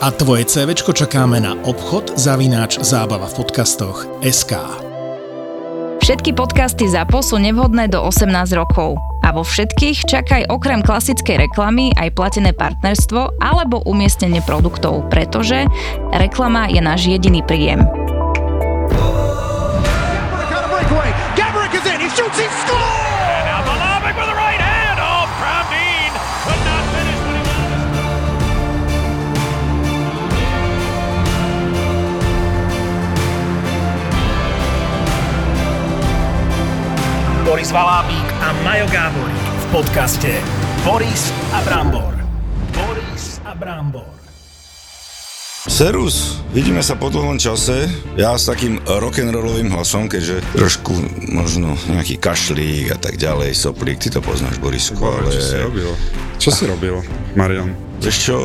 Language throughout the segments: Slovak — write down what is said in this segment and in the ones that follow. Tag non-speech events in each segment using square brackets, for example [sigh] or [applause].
a tvoje CVčko čakáme na obchod zavináč zábava v podcastoch SK. Všetky podcasty ZAPO sú nevhodné do 18 rokov. A vo všetkých čakaj okrem klasickej reklamy aj platené partnerstvo alebo umiestnenie produktov, pretože reklama je náš jediný príjem. Gabrick is in. He shoots. He scores. Boris Valábík a Majo Gáborík v podcaste Boris a Brambor. Boris a Brambor. Serus, vidíme sa po dlhom čase. Ja s takým rock'n'rollovým hlasom, keďže trošku možno nejaký kašlík a tak ďalej, soplík, ty to poznáš, Borisku, ale... Čo si robil? Čo si robil, Marian? Vieš čo,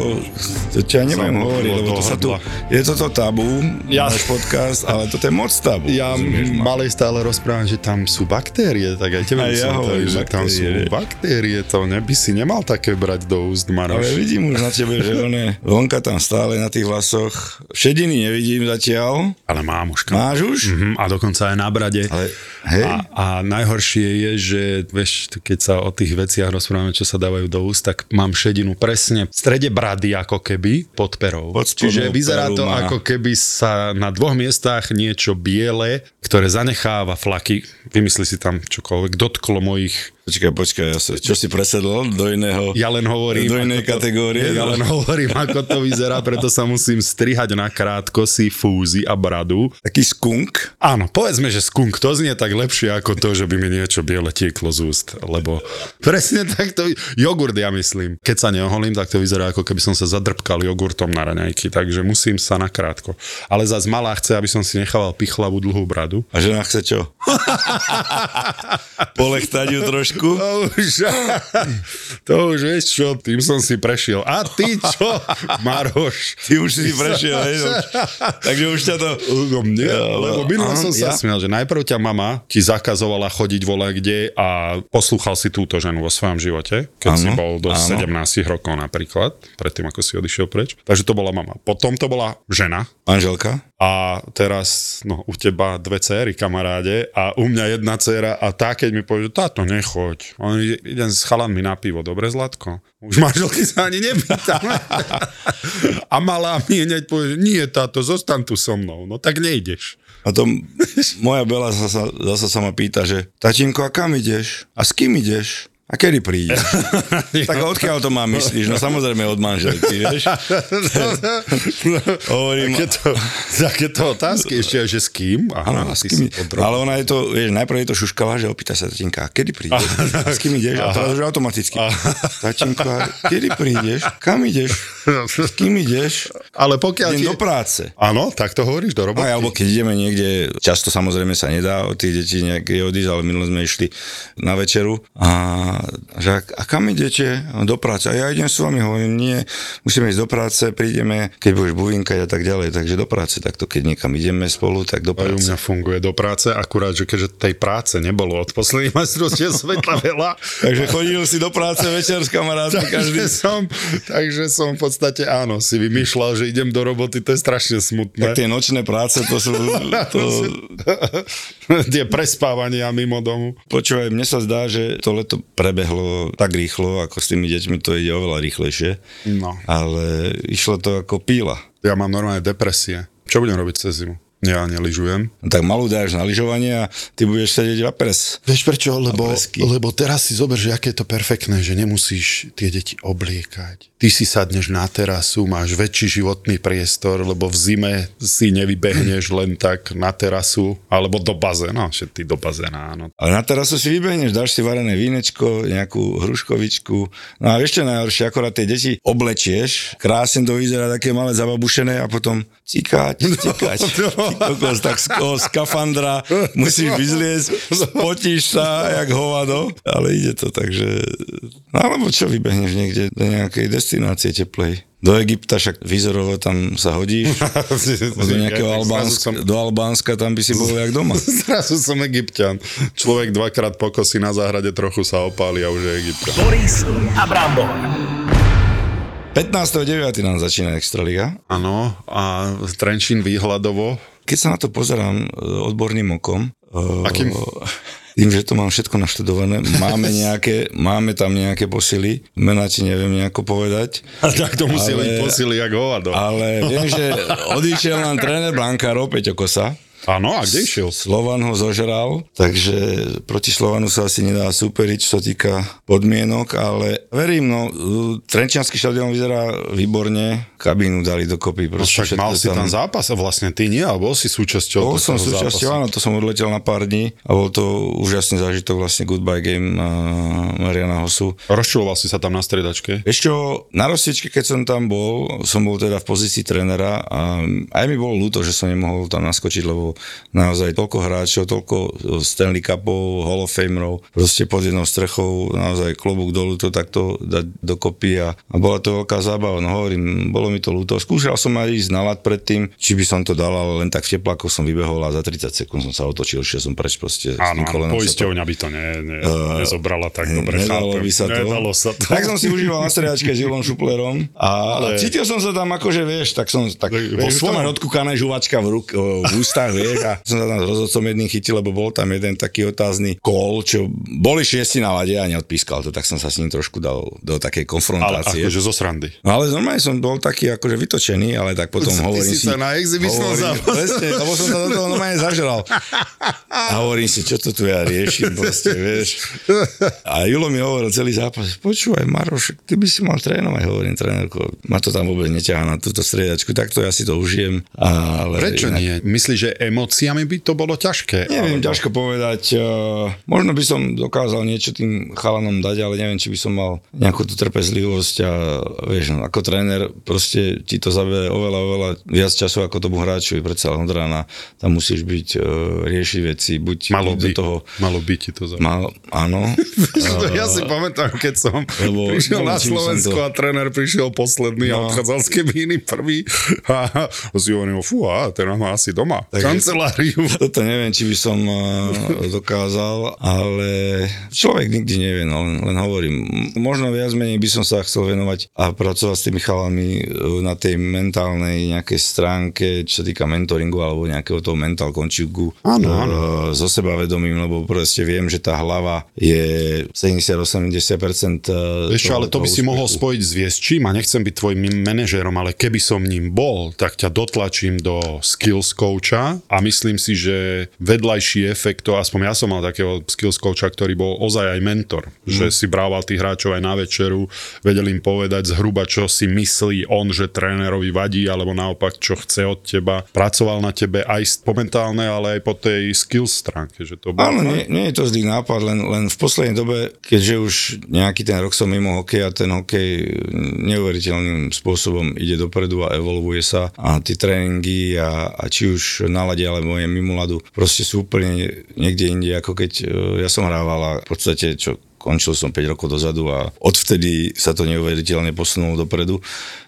to ťa Sa hovoriť, lebo to sa tu, je toto tabu, Ja- náš podcast, ale toto je moc tabu. Ja rozumieš malej stále rozprávam, že tam sú baktérie, tak aj tebe ja hovorím že tam sú baktérie. to neby si nemal také brať do úst, Ale Maroš. vidím už na tebe, že on je vonka tam stále na tých vlasoch. Šediny nevidím zatiaľ. Ale mám už. Máš už? Mhm, a dokonca aj na brade. Ale hej, A, a najhoršie je, že vieš, keď sa o tých veciach rozprávame, čo sa dávajú do úst, tak mám šedinu presne strede brady ako keby pod perou. Pod Čiže vyzerá to má- ako keby sa na dvoch miestach niečo biele, ktoré zanecháva flaky, vymysli si tam čokoľvek, dotklo mojich počkaj, počkaj, ja sa, čo si presedol do iného, ja len hovorím... do inej ako to- kategórie? Ja len hovorím, ako to vyzerá, preto sa musím strihať na krátko si fúzy a bradu. Taký skunk. Áno, povedzme, že skunk to znie tak lepšie ako to, že by mi niečo biele tieklo z úst, lebo [laughs] presne takto, jogurt ja myslím. Keď sa neoholím, tak to vyzerá ako keby som sa zadrbkal jogurtom na raňajky, takže musím sa nakrátko. Ale zase malá chce, aby som si nechával pichlavú dlhú bradu. A žena chce čo? [laughs] Polechtať ju trošku? To už, [laughs] to už vieš čo, tým som si prešiel. A ty čo, [laughs] Maroš? Ty už si prešiel, hej? no. [laughs] Takže už ťa to... No nie, lebo minulé som sa ja- smial, že najprv ťa mama ti zakazovala chodiť vole kde a poslúchal si túto ženu vo svojom živote, keď Áno, si bol do áno. 17 rokov napríklad, predtým ako si odišiel preč. Takže to bola mama. Potom to bola žena Manželka? a teraz no, u teba dve céry, kamaráde, a u mňa jedna dcéra a tá, keď mi povie, táto nechoď. On ide, idem s chalanmi na pivo, dobre Zlatko? Už manželky sa ani nepýtam. a malá mi hneď povie, nie táto, zostan tu so mnou. No tak nejdeš. A to moja Bela zasa, zasa sa ma pýta, že tatinko, a kam ideš? A s kým ideš? A kedy prídeš? [laughs] tak odkiaľ to mám myslíš? No samozrejme od manželky, vieš? [laughs] Hovorím, Takéto, takéto otázky ešte, aj, že s kým? Aha, Áno, a s kým, ale ona je to, vieš, najprv je to šuškala, že opýta sa tatinka, kedy prídeš? S kým ideš? A teraz už automaticky. Tatinko, a kedy prídeš? Kam ideš? S kým ideš? Ale pokiaľ Idem ti... do práce. Áno, tak to hovoríš do No, roboty. alebo keď ideme niekde, často samozrejme sa nedá od tých detí nejaké odísť, ale minule sme išli na večeru a že a, kam idete? Do práce. A ja idem s vami, hovorím, nie, musíme ísť do práce, prídeme, keď budeš buvinkať a tak ďalej, takže do práce, takto keď niekam ideme spolu, tak do Aj u práce. mňa funguje do práce, akurát, že keďže tej práce nebolo od posledných majstrovstiev [laughs] sveta veľa, Takže chodil si do práce večer s kamarátmi každý. som, takže som v podstate áno, si vymýšľal, že idem do roboty, to je strašne smutné. Tak tie nočné práce, to sú... [laughs] To, [laughs] Tie prespávania mimo domu. počúvaj, mne sa zdá, že to leto prebehlo tak rýchlo, ako s tými deťmi to ide oveľa rýchlejšie. No. Ale išlo to ako píla. Ja mám normálne depresie. Čo budem robiť cez zimu? Ja neližujem. No tak malú dáš na lyžovanie a ty budeš sedieť v apres. Vieš prečo? Lebo, lebo teraz si zober, že aké je to perfektné, že nemusíš tie deti obliekať. Ty si sadneš na terasu, máš väčší životný priestor, lebo v zime si nevybehneš [clears throat] len tak na terasu, alebo do bazéna, že ty do bazéna, áno. Ale na terasu si vybehneš, dáš si varené vínečko, nejakú hruškovičku. No a čo najhoršie, akorát tie deti oblečieš, krásne to vyzerá také malé zababušené a potom cikať, [laughs] cikať. Ty kokos, tak z toho skafandra musíš vyzliecť, spotíš sa jak hovado, ale ide to, takže... No alebo čo vybehneš niekde do nejakej destinácie teplej? Do Egypta, však výzorovo tam sa hodíš, [laughs] do nejakého Albánska, som- do Albánska tam by si bol jak doma. [laughs] Zrazu som egyptian. Človek dvakrát pokosí na záhrade, trochu sa opáli a už je egyptian. Boris a Brambor. 15.9. nám začína Extraliga. Áno, a Trenčín výhľadovo. Keď sa na to pozerám e, odborným okom, e, Akým? tým, že to mám všetko naštudované, máme, [laughs] nejaké, máme tam nejaké posily, mená ti neviem nejako povedať, A tak to musí byť posily jak hovado. ale viem, že [laughs] odišiel nám tréner Blankárov, Peťo Kosa, Áno, a kde išiel? Slovan ho zožral, takže proti Slovanu sa asi nedá superiť, čo sa týka podmienok, ale verím, no, Trenčianský štadión vyzerá výborne, kabínu dali dokopy. No však mal si tam zápas a vlastne ty nie, alebo si súčasťou Bol som súčasťou, áno, to som odletel na pár dní a bol to úžasný zážitok, vlastne goodbye game uh, Mariana Hosu. Rozčuloval si sa tam na stredačke? Čo, na rozsiečke, keď som tam bol, som bol teda v pozícii trénera a aj mi bolo ľúto, že som nemohol tam naskočiť, lebo naozaj toľko hráčov, toľko Stanley Cupov, Hall of Famerov, proste pod jednou strechou, naozaj klobúk dolu to takto dať dokopy a, a bola to veľká zábava, no hovorím, bolo mi to ľúto. Skúšal som aj ísť na lat predtým, či by som to dal, ale len tak v teplákoch som vybehol a za 30 sekúnd som sa otočil, šiel som preč proste. s Áno, tým kolenom sa to- poisťovňa by to ne, ne, nezobrala tak dobre, Nedalo chápem. by sa to. Nedalo sa to. Tak som si užíval na stredačke s Julom Šuplerom a Ale... cítil som sa tam ako, že vieš, tak som, tak, vo vieš, svojom. odkúkané žuvačka v, ruk, v ústach, vieš, a som sa tam s rozhodcom jedným chytil, lebo bol tam jeden taký otázny kol, čo boli šiesti na lade a neodpískal to, tak som sa s ním trošku dal do takej Ale konfrontácie. akože zo srandy. No ale normálne som bol taký akože vytočený, ale tak potom Ty hovorím si si... na zápase. Presne, lebo som sa do toho normálne zažral. A hovorím si, čo to tu ja riešim, proste, vieš. A Julo mi hovoril celý zápas, počúvaj Maroš, ty by si mal trénovať, hovorím trénerko, ma to tam vôbec neťahá na túto striedačku, takto ja si to užijem. Ale Prečo inak- nie? Myslíš, že emóciami by to bolo ťažké? Neviem, Alebo- ťažko povedať. Uh, možno by som dokázal niečo tým chalanom dať, ale neviem, či by som mal nejakú tú trpezlivosť a vieš, no, ako tréner proste ti to zabere oveľa, oveľa viac času ako tomu hráčovi. Predsa od rána tam musíš byť, uh, riešiť veci, buď Malo do by, toho... malo by ti to zaujímavé. Mal, áno. [laughs] ja si pamätám, keď som Lebo prišiel na Slovensku to- a tréner prišiel posledný a No. odchádzal z kabíny prvý [laughs] a si hovoril, fú, a teraz má asi doma Takže- kanceláriu. [laughs] Toto neviem, či by som uh, dokázal, ale človek nikdy nevie, no, len, len hovorím. Možno viac menej by som sa chcel venovať a pracovať s tými chalami uh, na tej mentálnej nejakej stránke, čo sa týka mentoringu alebo nejakého toho mental coachingu Áno, uh, áno. so sebavedomím, lebo proste viem, že tá hlava je 70-80%. Vieš ale to by si mohol spojiť s viesčím a nechcem byť tvojim manažérom, ale keby som ním bol, tak ťa dotlačím do skills coacha a myslím si, že vedľajší efekt, to aspoň ja som mal takého skills coacha, ktorý bol ozaj aj mentor, mm. že si brával tých hráčov aj na večeru, vedel im povedať zhruba, čo si myslí on, že trénerovi vadí, alebo naopak, čo chce od teba. Pracoval na tebe aj po mentálnej, ale aj po tej skills stránke, že to bolo Áno, nie, nie je to zlý nápad, len, len v poslednej dobe, keďže už nejaký ten rok som mimo hokej a ten hokej neuveriteľným spôsobom ide dopredu a evolvuje sa a tie tréningy a, a či už na lade alebo je mimo ľadu, proste sú úplne niekde inde, ako keď e, ja som hrával a v podstate čo končil som 5 rokov dozadu a odvtedy sa to neuveriteľne posunulo dopredu.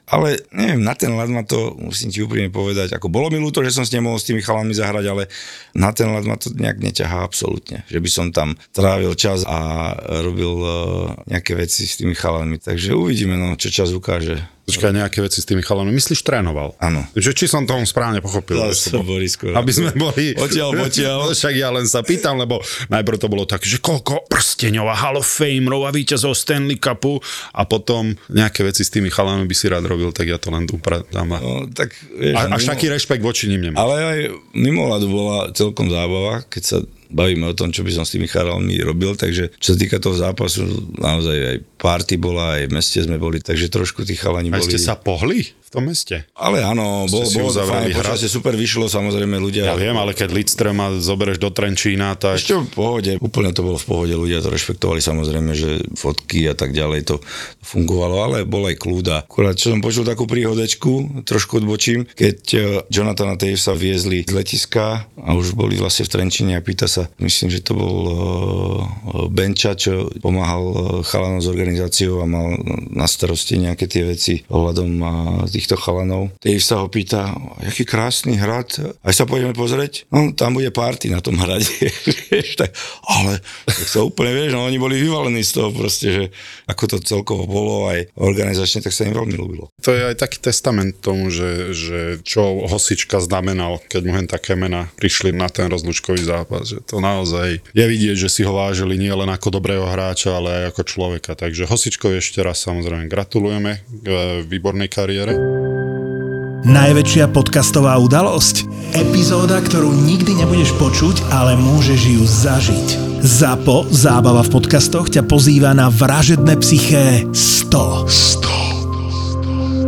Ale neviem, na ten ľad ma to, musím ti úprimne povedať, ako bolo mi ľúto, že som s nemohol s tými chalami zahrať, ale na ten ľad ma to nejak neťahá absolútne. Že by som tam trávil čas a robil uh, nejaké veci s tými chalami. Takže uvidíme, no, čo čas ukáže. Počkaj, nejaké veci s tými chalami. Myslíš, trénoval? Áno. Že či som tomu správne pochopil. Vieš, lebo- Borisko. aby sme boli... Odtiaľ, potiaľ. No, však ja len sa pýtam, lebo najprv to bolo tak, že koľko prsteňov a Hall of Famerov a víťazov Stanley Cupu a potom nejaké veci s tými chalami by si rád neurobil, tak ja to len upratám. A, No, tak, vieš, a, až mimo- taký rešpekt voči ním nemám. Ale aj mimo ľadu bola celkom zábava, keď sa bavíme o tom, čo by som s tými chalami robil, takže čo sa týka toho zápasu, naozaj aj party bola, aj v meste sme boli, takže trošku tí chalani A boli... ste sa pohli v tom meste? Ale áno, bolo, si bolo to fajn, počasie super vyšlo, samozrejme ľudia... Ja viem, ale keď Lidström zoberieš do Trenčína, tak... Ešte v pohode, úplne to bolo v pohode, ľudia to rešpektovali samozrejme, že fotky a tak ďalej to fungovalo, ale bol aj kľúd a akurát čo som počul takú príhodečku, trošku odbočím, keď eh, Jonathana Tavesa viezli z letiska a už boli vlastne v Trenčine a pýta sa, myslím, že to bol uh, Benča, čo pomáhal uh, chalanom s organizáciou a mal na starosti nejaké tie veci ohľadom uh, týchto chalanov. Taves sa ho pýta, aký krásny hrad, aj sa pôjdeme pozrieť? No, tam bude party na tom hrade. [laughs] tak, ale tak sa úplne, vieš, no oni boli vyvalení z toho proste, že ako to celkovo bolo aj organizačne, tak sa im veľmi ľúbilo. To je aj taký testament tomu, že, že čo Hosička znamenal, keď mu hen také mená prišli na ten rozlučkový zápas. Že to naozaj je vidieť, že si ho vážili nie len ako dobrého hráča, ale aj ako človeka. Takže Hosičkovi ešte raz samozrejme gratulujeme k e, výbornej kariére. Najväčšia podcastová udalosť? Epizóda, ktorú nikdy nebudeš počuť, ale môžeš ju zažiť. ZAPO, zábava v podcastoch, ťa pozýva na vražedné psyché 100. 100.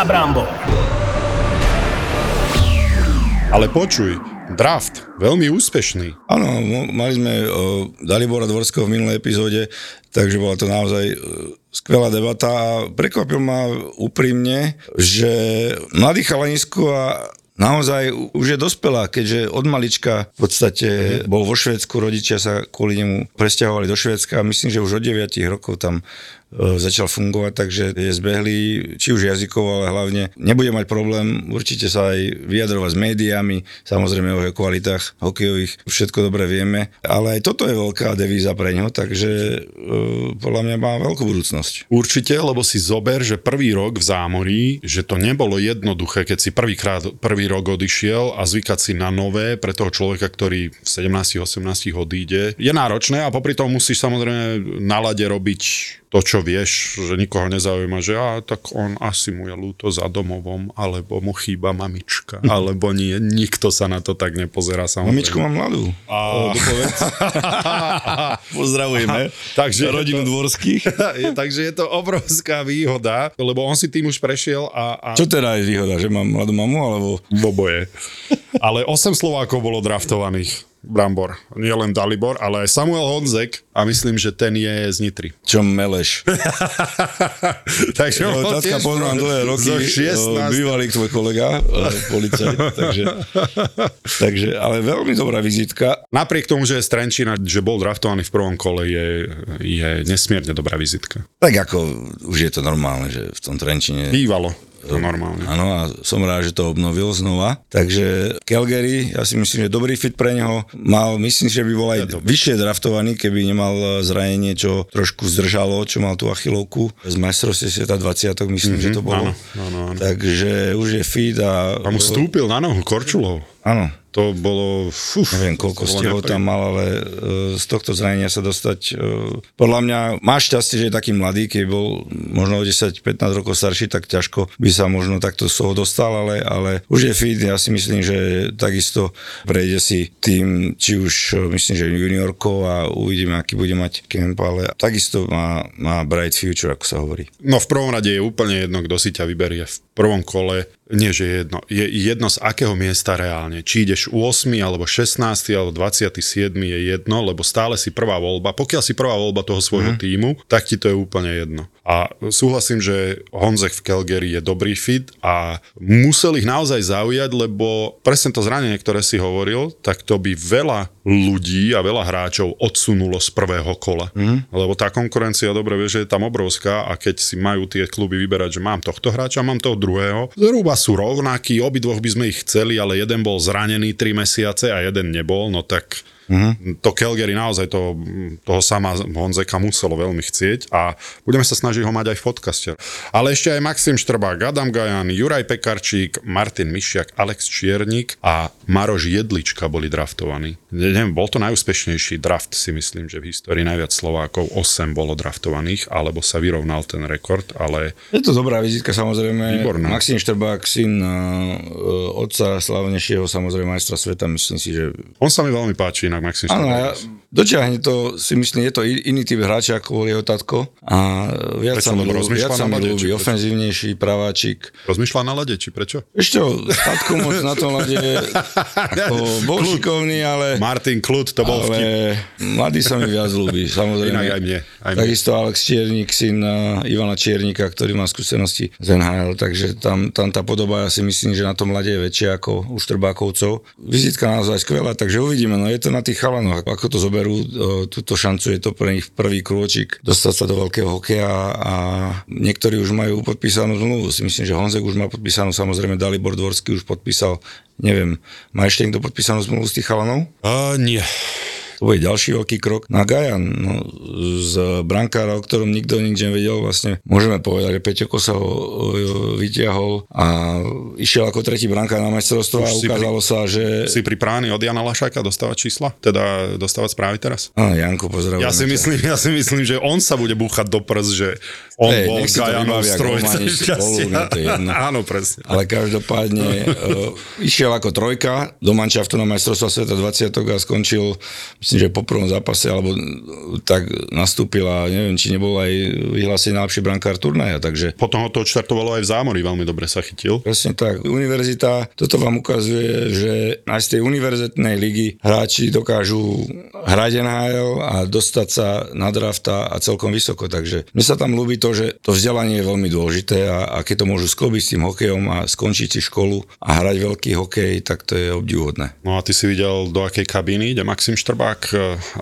a Brambor. Ale počuj, draft, veľmi úspešný. Áno, mali sme o, Dalibora Dvorského v minulej epizóde, takže bola to naozaj e, skvelá debata a prekvapil ma úprimne, že mladý chalanisko a naozaj už je dospelá, keďže od malička v podstate bol vo Švédsku, rodičia sa kvôli nemu presťahovali do Švédska a myslím, že už od 9 rokov tam začal fungovať, takže je zbehlý, či už jazykovo, ale hlavne nebude mať problém určite sa aj vyjadrovať s médiami, samozrejme o jeho kvalitách hokejových všetko dobre vieme, ale aj toto je veľká devíza pre ňo, takže e, podľa mňa má veľkú budúcnosť. Určite, lebo si zober, že prvý rok v zámorí, že to nebolo jednoduché, keď si prvýkrát, prvý rok odišiel a zvykať si na nové pre toho človeka, ktorý v 17-18 odíde, je náročné a popri tom musíš samozrejme na robiť to, čo vieš, že nikoho nezaujíma, že a, tak on asi mu je ľúto za domovom, alebo mu chýba mamička, alebo nie, nikto sa na to tak nepozerá samozrejme. Mamičku mám mladú. A... [laughs] Pozdravujeme. Takže rodinu dvorských. [laughs] je, takže je to obrovská výhoda, lebo on si tým už prešiel a... a... Čo teda je výhoda, že mám mladú mamu, alebo... Boboje. Ale 8 Slovákov bolo draftovaných. Brambor. Nie len Dalibor, ale aj Samuel Honzek a myslím, že ten je z Nitry. Čo meleš? [laughs] Takže Jo, on tiež poznám dlhé roky, zo o, 16. bývalý tvoj kolega, e, policajt, takže, [laughs] takže, ale veľmi dobrá vizitka. Napriek tomu, že je z Trenčína, že bol draftovaný v prvom kole, je, je nesmierne dobrá vizitka. Tak ako už je to normálne, že v tom Trenčine Bývalo. To normálne. Áno, a som rád, že to obnovil znova. Takže Calgary, ja si myslím, že dobrý fit pre neho. Mal, myslím, že by bol aj vyššie draftovaný, keby nemal e, zranenie, čo trošku zdržalo, čo mal tú achilovku. Z majstrovstve sveta 20 myslím, mm-hmm, že to bolo. áno, áno, áno. Takže už je fit a... A mu vstúpil na nohu Korčulov. Áno, To bolo... Fuf, Neviem, koľko nepríjemné. tam mal, ale e, z tohto zranenia sa dostať... e, Podľa mňa má šťastie, že je taký mladý, keď bol možno o 10-15 rokov starší, tak ťažko by sa možno takto z toho dostal, ale, ale už je fit. Ja si myslím, že takisto prejde si tým, či už e, myslím, že juniorkou a uvidíme, aký bude mať kemp, ale takisto má, má bright future, ako sa hovorí. No v prvom rade je úplne jedno, kto si ťa vyberie v prvom kole. Nie, že je jedno. Je jedno z akého miesta reálne. Či ideš 8 alebo 16 alebo 27 je jedno, lebo stále si prvá voľba. Pokiaľ si prvá voľba toho svojho mm. týmu, tak ti to je úplne jedno. A súhlasím, že Honzek v Calgary je dobrý fit a musel ich naozaj zaujať, lebo presne to zranenie, ktoré si hovoril, tak to by veľa ľudí a veľa hráčov odsunulo z prvého kola. Mm. Lebo tá konkurencia, dobre vie, že je tam obrovská a keď si majú tie kluby vyberať, že mám tohto hráča, mám toho druhého, zhruba sú rovnakí, obidvoch by sme ich chceli, ale jeden bol zranený 3 mesiace a jeden nebol, no tak Mm-hmm. To Calgary naozaj to, toho sama Honzeka muselo veľmi chcieť a budeme sa snažiť ho mať aj v podcaste. Ale ešte aj Maxim Štrbák, Adam Gajan, Juraj Pekarčík, Martin Mišiak, Alex Čiernik a Maroš Jedlička boli draftovaní. Neviem, bol to najúspešnejší draft, si myslím, že v histórii najviac Slovákov, 8 bolo draftovaných, alebo sa vyrovnal ten rekord, ale... Je to dobrá vizitka, samozrejme. Výborná. Maxim Štrbák, syn uh, otca slavnejšieho, samozrejme majstra sveta, myslím si, že On sa mi veľmi páči, inak Maxim Áno, ja, dotiahne to, si myslím, je to iný typ hráča, ako bol jeho tatko. A viac Prečo, sa mi ľúbi, viac sa mi lade, ľúbi, ofenzívnejší, praváčik. Rozmýšľa na lade, či prečo? Ešte s tatkom moc na tom lade ako, [laughs] bol šikovný, ale... Martin Klut, to bol vtip. ale mladý sa mi viac ľúbi, [laughs] samozrejme. Inak aj mne, aj mne. Takisto Alex Čiernik, syn Ivana Čiernika, ktorý má skúsenosti z NHL, takže tam, tam tá podoba, ja si myslím, že na tom mlade je väčšia ako u Štrbákovcov. Vizitka naozaj skvelá, takže uvidíme, no je to na tých chalanoch, ako to zoberú, túto šancu, je to pre nich prvý krôčik dostať sa do veľkého hokeja a niektorí už majú podpísanú zmluvu. Si myslím, že Honzek už má podpísanú, samozrejme Dalibor Dvorský už podpísal, neviem, má ešte niekto podpísanú zmluvu z tých chalanov? Uh, nie. To bude ďalší veľký krok. Na Gajan, no, z brankára, o ktorom nikto nič nevedel, vlastne môžeme povedať, že Peťoko sa ho, ho vytiahol a išiel ako tretí brankár na majstrovstvo a ukázalo sa, že... Si pripravený od Jana Lašáka dostávať čísla? Teda dostávať správy teraz? Á, Janko, pozdravujem. Ja si, ťa. myslím, ja si myslím, že on sa bude búchať do prs, že on Hej, bol Gajanov strojca spolu. Áno, presne. Ale každopádne uh, [laughs] išiel ako trojka do manšaftu na majstrovstva sveta 20 a skončil, myslím, že po prvom zápase, alebo uh, tak nastúpil a neviem, či nebol aj vyhlásený najlepší brankár turnaja, takže Potom ho to odštartovalo aj v zámori, veľmi dobre sa chytil. Presne tak. Univerzita, toto vám ukazuje, že aj z tej univerzitnej ligy hráči dokážu hrať NHL a dostať sa na drafta a celkom vysoko. Takže mne sa tam ľúbi to, že to vzdelanie je veľmi dôležité a, a keď to môžu sklobiť s tým hokejom a skončiť si školu a hrať veľký hokej, tak to je obdivuhodné. No a ty si videl, do akej kabíny ide Maxim Štrbák, e,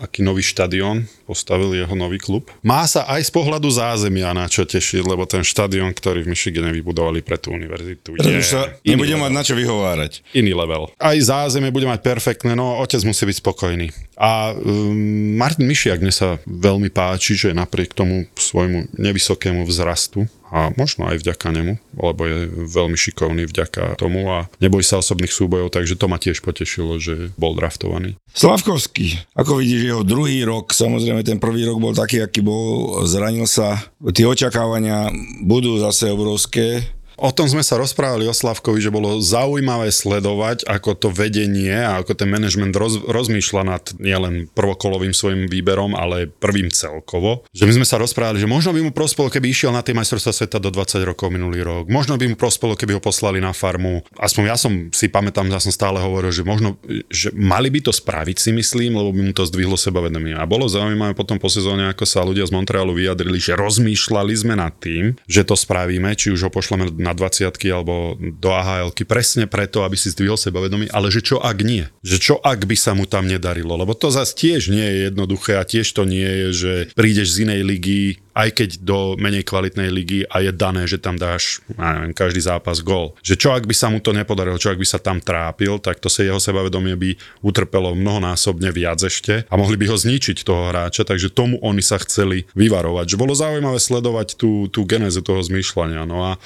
aký nový štadión postavil jeho nový klub. Má sa aj z pohľadu zázemia na čo tešiť, lebo ten štadión, ktorý v Michigane vybudovali pre tú univerzitu, je sa nebude mať na čo vyhovárať. iný level. Aj zázemie bude mať perfektné, no otec musí byť spokojný. A um, Martin Mišiak mne sa veľmi páči, že napriek tomu svojmu nevysokému vzrastu a možno aj vďaka nemu, lebo je veľmi šikovný vďaka tomu a nebojí sa osobných súbojov, takže to ma tiež potešilo, že bol draftovaný. Slavkovský, ako vidíš, jeho druhý rok, samozrejme ten prvý rok bol taký, aký bol, zranil sa. Tie očakávania budú zase obrovské. O tom sme sa rozprávali o Slavkovi, že bolo zaujímavé sledovať, ako to vedenie a ako ten manažment roz, rozmýšľa nad nielen prvokolovým svojim výberom, ale prvým celkovo. Že my sme sa rozprávali, že možno by mu prospelo, keby išiel na tie majstrovstvá sveta do 20 rokov minulý rok. Možno by mu prospelo, keby ho poslali na farmu. Aspoň ja som si pamätám, ja som stále hovoril, že možno, že mali by to spraviť si myslím, lebo by mu to zdvihlo sebavedomie. A bolo zaujímavé potom po sezóne, ako sa ľudia z Montrealu vyjadrili, že rozmýšľali sme nad tým, že to spravíme, či už ho pošleme na 20 alebo do ahl presne preto, aby si zdvihol sebavedomie, ale že čo ak nie? Že čo ak by sa mu tam nedarilo? Lebo to zase tiež nie je jednoduché a tiež to nie je, že prídeš z inej ligy, aj keď do menej kvalitnej ligy a je dané, že tam dáš neviem, každý zápas gól. Že čo ak by sa mu to nepodarilo, čo ak by sa tam trápil, tak to sa jeho sebavedomie by utrpelo mnohonásobne viac ešte a mohli by ho zničiť toho hráča, takže tomu oni sa chceli vyvarovať. Že bolo zaujímavé sledovať tú, tú genézu toho zmýšľania. No a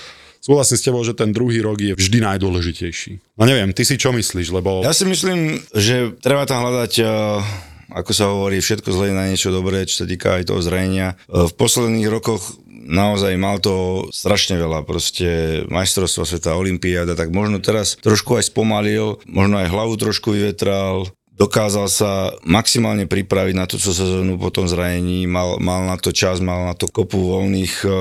súhlasím s tebou, že ten druhý rok je vždy najdôležitejší. No neviem, ty si čo myslíš, lebo... Ja si myslím, že treba tam hľadať uh, ako sa hovorí, všetko zlé na niečo dobré, čo sa týka aj toho zranenia. Uh, v posledných rokoch naozaj mal to strašne veľa, proste majstrovstva sveta, olimpiáda, tak možno teraz trošku aj spomalil, možno aj hlavu trošku vyvetral, dokázal sa maximálne pripraviť na túto sezónu po tom zranení, mal, mal na to čas, mal na to kopu voľných uh,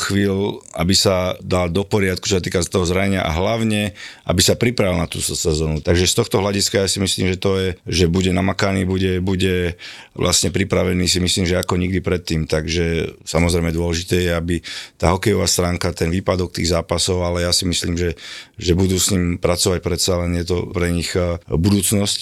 chvíľ, aby sa dal do poriadku, čo sa týka toho zranenia a hlavne, aby sa pripravil na túto sezónu. Takže z tohto hľadiska ja si myslím, že to je, že bude namakaný, bude, bude vlastne pripravený si myslím, že ako nikdy predtým. Takže samozrejme dôležité je, aby tá hokejová stránka, ten výpadok tých zápasov, ale ja si myslím, že, že budú s ním pracovať predsa len je to pre nich uh, budúcnosť E,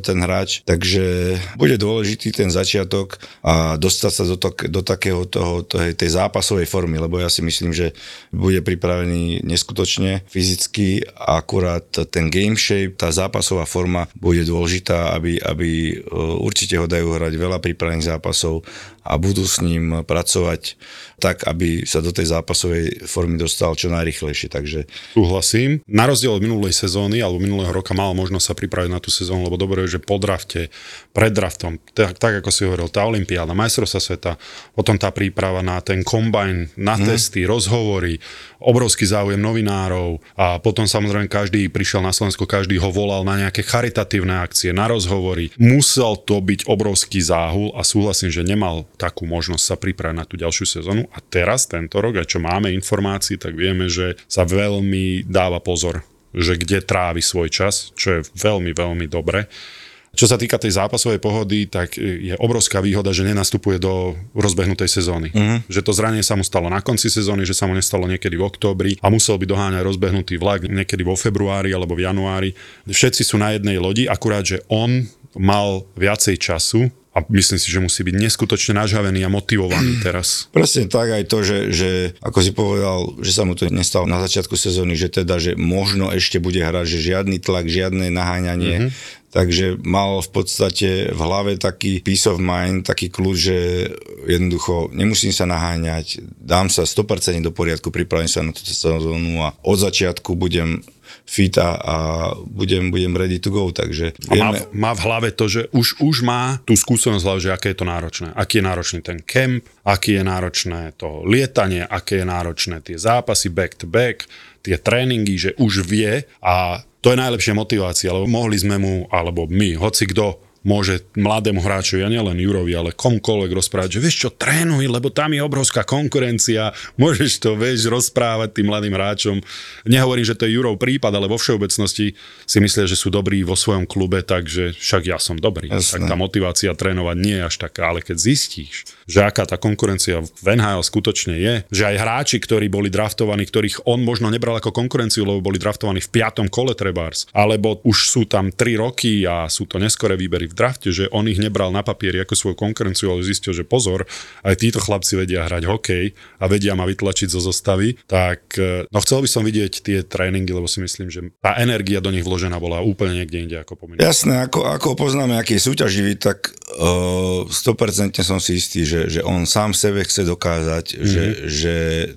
ten hráč, takže bude dôležitý ten začiatok a dostať sa do, to, do takého toho, tej, tej zápasovej formy, lebo ja si myslím, že bude pripravený neskutočne fyzicky akurát ten game shape, tá zápasová forma bude dôležitá, aby, aby e, určite ho dajú hrať veľa prípravných zápasov a budú s ním pracovať tak, aby sa do tej zápasovej formy dostal čo najrychlejšie. Takže... Súhlasím. Na rozdiel od minulej sezóny alebo minulého roka mal možnosť sa pripraviť na tú sezónu, lebo dobre je, že po drafte, pred draftom, tak, tak ako si hovoril, tá olimpiáda, majstrovstvá sveta, potom tá príprava na ten kombajn, na hmm. testy, rozhovory, obrovský záujem novinárov a potom samozrejme každý prišiel na Slovensko, každý ho volal na nejaké charitatívne akcie, na rozhovory. Musel to byť obrovský záhul a súhlasím, že nemal takú možnosť sa pripraviť na tú ďalšiu sezónu a teraz, tento rok, a čo máme informácií, tak vieme, že sa veľmi dáva pozor, že kde trávi svoj čas, čo je veľmi, veľmi dobre. Čo sa týka tej zápasovej pohody, tak je obrovská výhoda, že nenastupuje do rozbehnutej sezóny. Uh-huh. Že to zranenie sa mu stalo na konci sezóny, že sa mu nestalo niekedy v októbri a musel by doháňať rozbehnutý vlak niekedy vo februári alebo v januári. Všetci sú na jednej lodi, akurát, že on mal viacej času a myslím si, že musí byť neskutočne nažavený a motivovaný [clears throat] teraz. Presne tak aj to, že, že ako si povedal, že sa mu to nestalo na začiatku sezóny, že teda, že možno ešte bude hrať, že žiadny tlak, žiadne naháňanie, mm-hmm. Takže mal v podstate v hlave taký peace of mind, taký kľud, že jednoducho nemusím sa naháňať, dám sa 100% do poriadku, pripravím sa na túto sezónu a od začiatku budem fit a, a budem, budem ready to go, takže vieme... A má, má v hlave to, že už, už má tú skúsenosť hlave, že aké je to náročné. Aký je náročný ten camp, aký je náročné to lietanie, aké je náročné tie zápasy back to back, tie tréningy, že už vie a to je najlepšia motivácia, lebo mohli sme mu, alebo my, hoci kto môže mladému hráčovi, a nielen Jurovi, ale komkoľvek rozprávať, že vieš čo, trénuj, lebo tam je obrovská konkurencia, môžeš to, vieš, rozprávať tým mladým hráčom. Nehovorím, že to je Jurov prípad, ale vo všeobecnosti si myslia, že sú dobrí vo svojom klube, takže však ja som dobrý. Jasné. Tak tá motivácia trénovať nie je až taká, ale keď zistíš, že aká tá konkurencia v NHL skutočne je, že aj hráči, ktorí boli draftovaní, ktorých on možno nebral ako konkurenciu, lebo boli draftovaní v piatom kole trebárs, alebo už sú tam 3 roky a sú to neskoré výbery v drafte, že on ich nebral na papieri ako svoju konkurenciu, ale zistil, že pozor, aj títo chlapci vedia hrať hokej a vedia ma vytlačiť zo zostavy, tak e, no chcel by som vidieť tie tréningy, lebo si myslím, že tá energia do nich vložená bola úplne niekde inde ako pomerne. Jasné, ako, ako poznáme, aký je súťaživý, tak uh, 100% som si istý, že, že on sám sebe chce dokázať, mm-hmm. že, že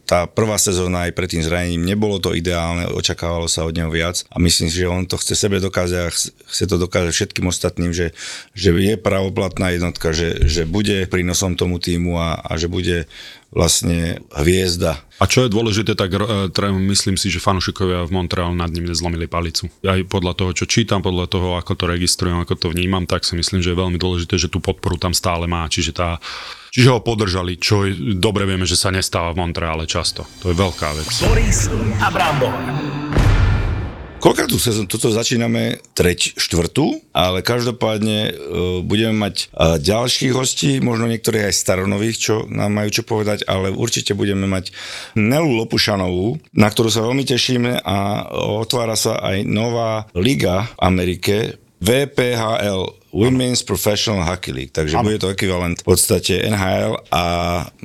tá prvá sezóna aj pred tým zranením nebolo to ideálne, očakávalo sa od neho viac a myslím si, že on to chce sebe dokázať a chce to dokázať všetkým ostatným, že, že je pravoplatná jednotka, že, že bude prínosom tomu týmu a, a že bude vlastne hviezda. A čo je dôležité, tak uh, myslím si, že fanúšikovia v Montreal nad ním nezlomili palicu. Aj podľa toho, čo čítam, podľa toho, ako to registrujem, ako to vnímam, tak si myslím, že je veľmi dôležité, že tú podporu tam stále má. Čiže, tá, čiže ho podržali, čo dobre vieme, že sa nestáva v Montreale často. To je veľká vec. Boris Abramov. Koľkrát tú sezónu, toto začíname? Treť, štvrtú, ale každopádne uh, budeme mať uh, ďalších hostí, možno niektorých aj staronových, čo nám majú čo povedať, ale určite budeme mať Nelu Lopušanovú, na ktorú sa veľmi tešíme a otvára sa aj nová liga v Amerike, VPHL, Women's Professional Hockey League, takže ano. bude to ekvivalent v podstate NHL a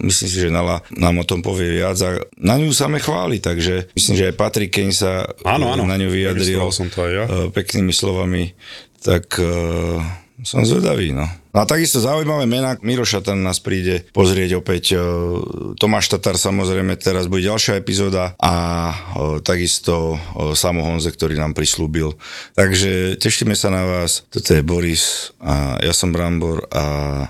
myslím si, že Nala nám o tom povie viac a na ňu sa me chváli, takže myslím, že aj Patrick Kane sa ano, ano. na ňu vyjadril som to aj ja. Eh, peknými slovami, tak uh, som zvedavý, no. No a takisto zaujímavé mená, Miroša tam nás príde pozrieť opäť. Tomáš Tatar samozrejme, teraz bude ďalšia epizóda a takisto Samo Honze, ktorý nám prislúbil. Takže tešíme sa na vás. Toto je Boris a ja som Brambor a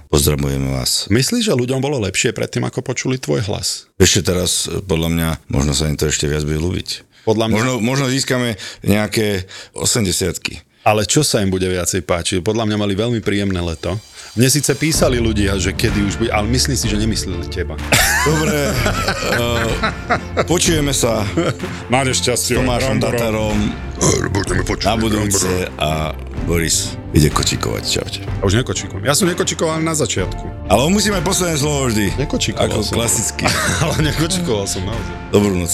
pozdravujeme vás. Myslíš, že ľuďom bolo lepšie predtým, ako počuli tvoj hlas? Ešte teraz, podľa mňa, možno sa im to ešte viac bude ľúbiť. Podľa mňa... Možno, možno získame nejaké 80 Ale čo sa im bude viacej páčiť? Podľa mňa mali veľmi príjemné leto. Mne síce písali ľudia, že kedy už by, ale myslím si, že nemysleli teba. [laughs] Dobre, uh, počujeme sa Máte šťastie. Tomášom Tatarom Budeme počuť. na budúce a Boris ide kočikovať. Čaute. A už nekočikujem. Ja som nekočikoval na začiatku. Ale musíme posledné slovo vždy. Nekočikoval Ako som. klasicky. [laughs] Ale nekočikoval som naozaj. Dobrú noc.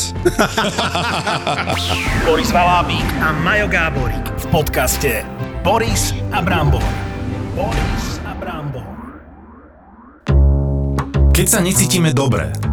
[laughs] Boris Valábík a Majo Gáborík v podcaste Boris a Brambor. Boris a Brambor. Keď sa necítime dobre,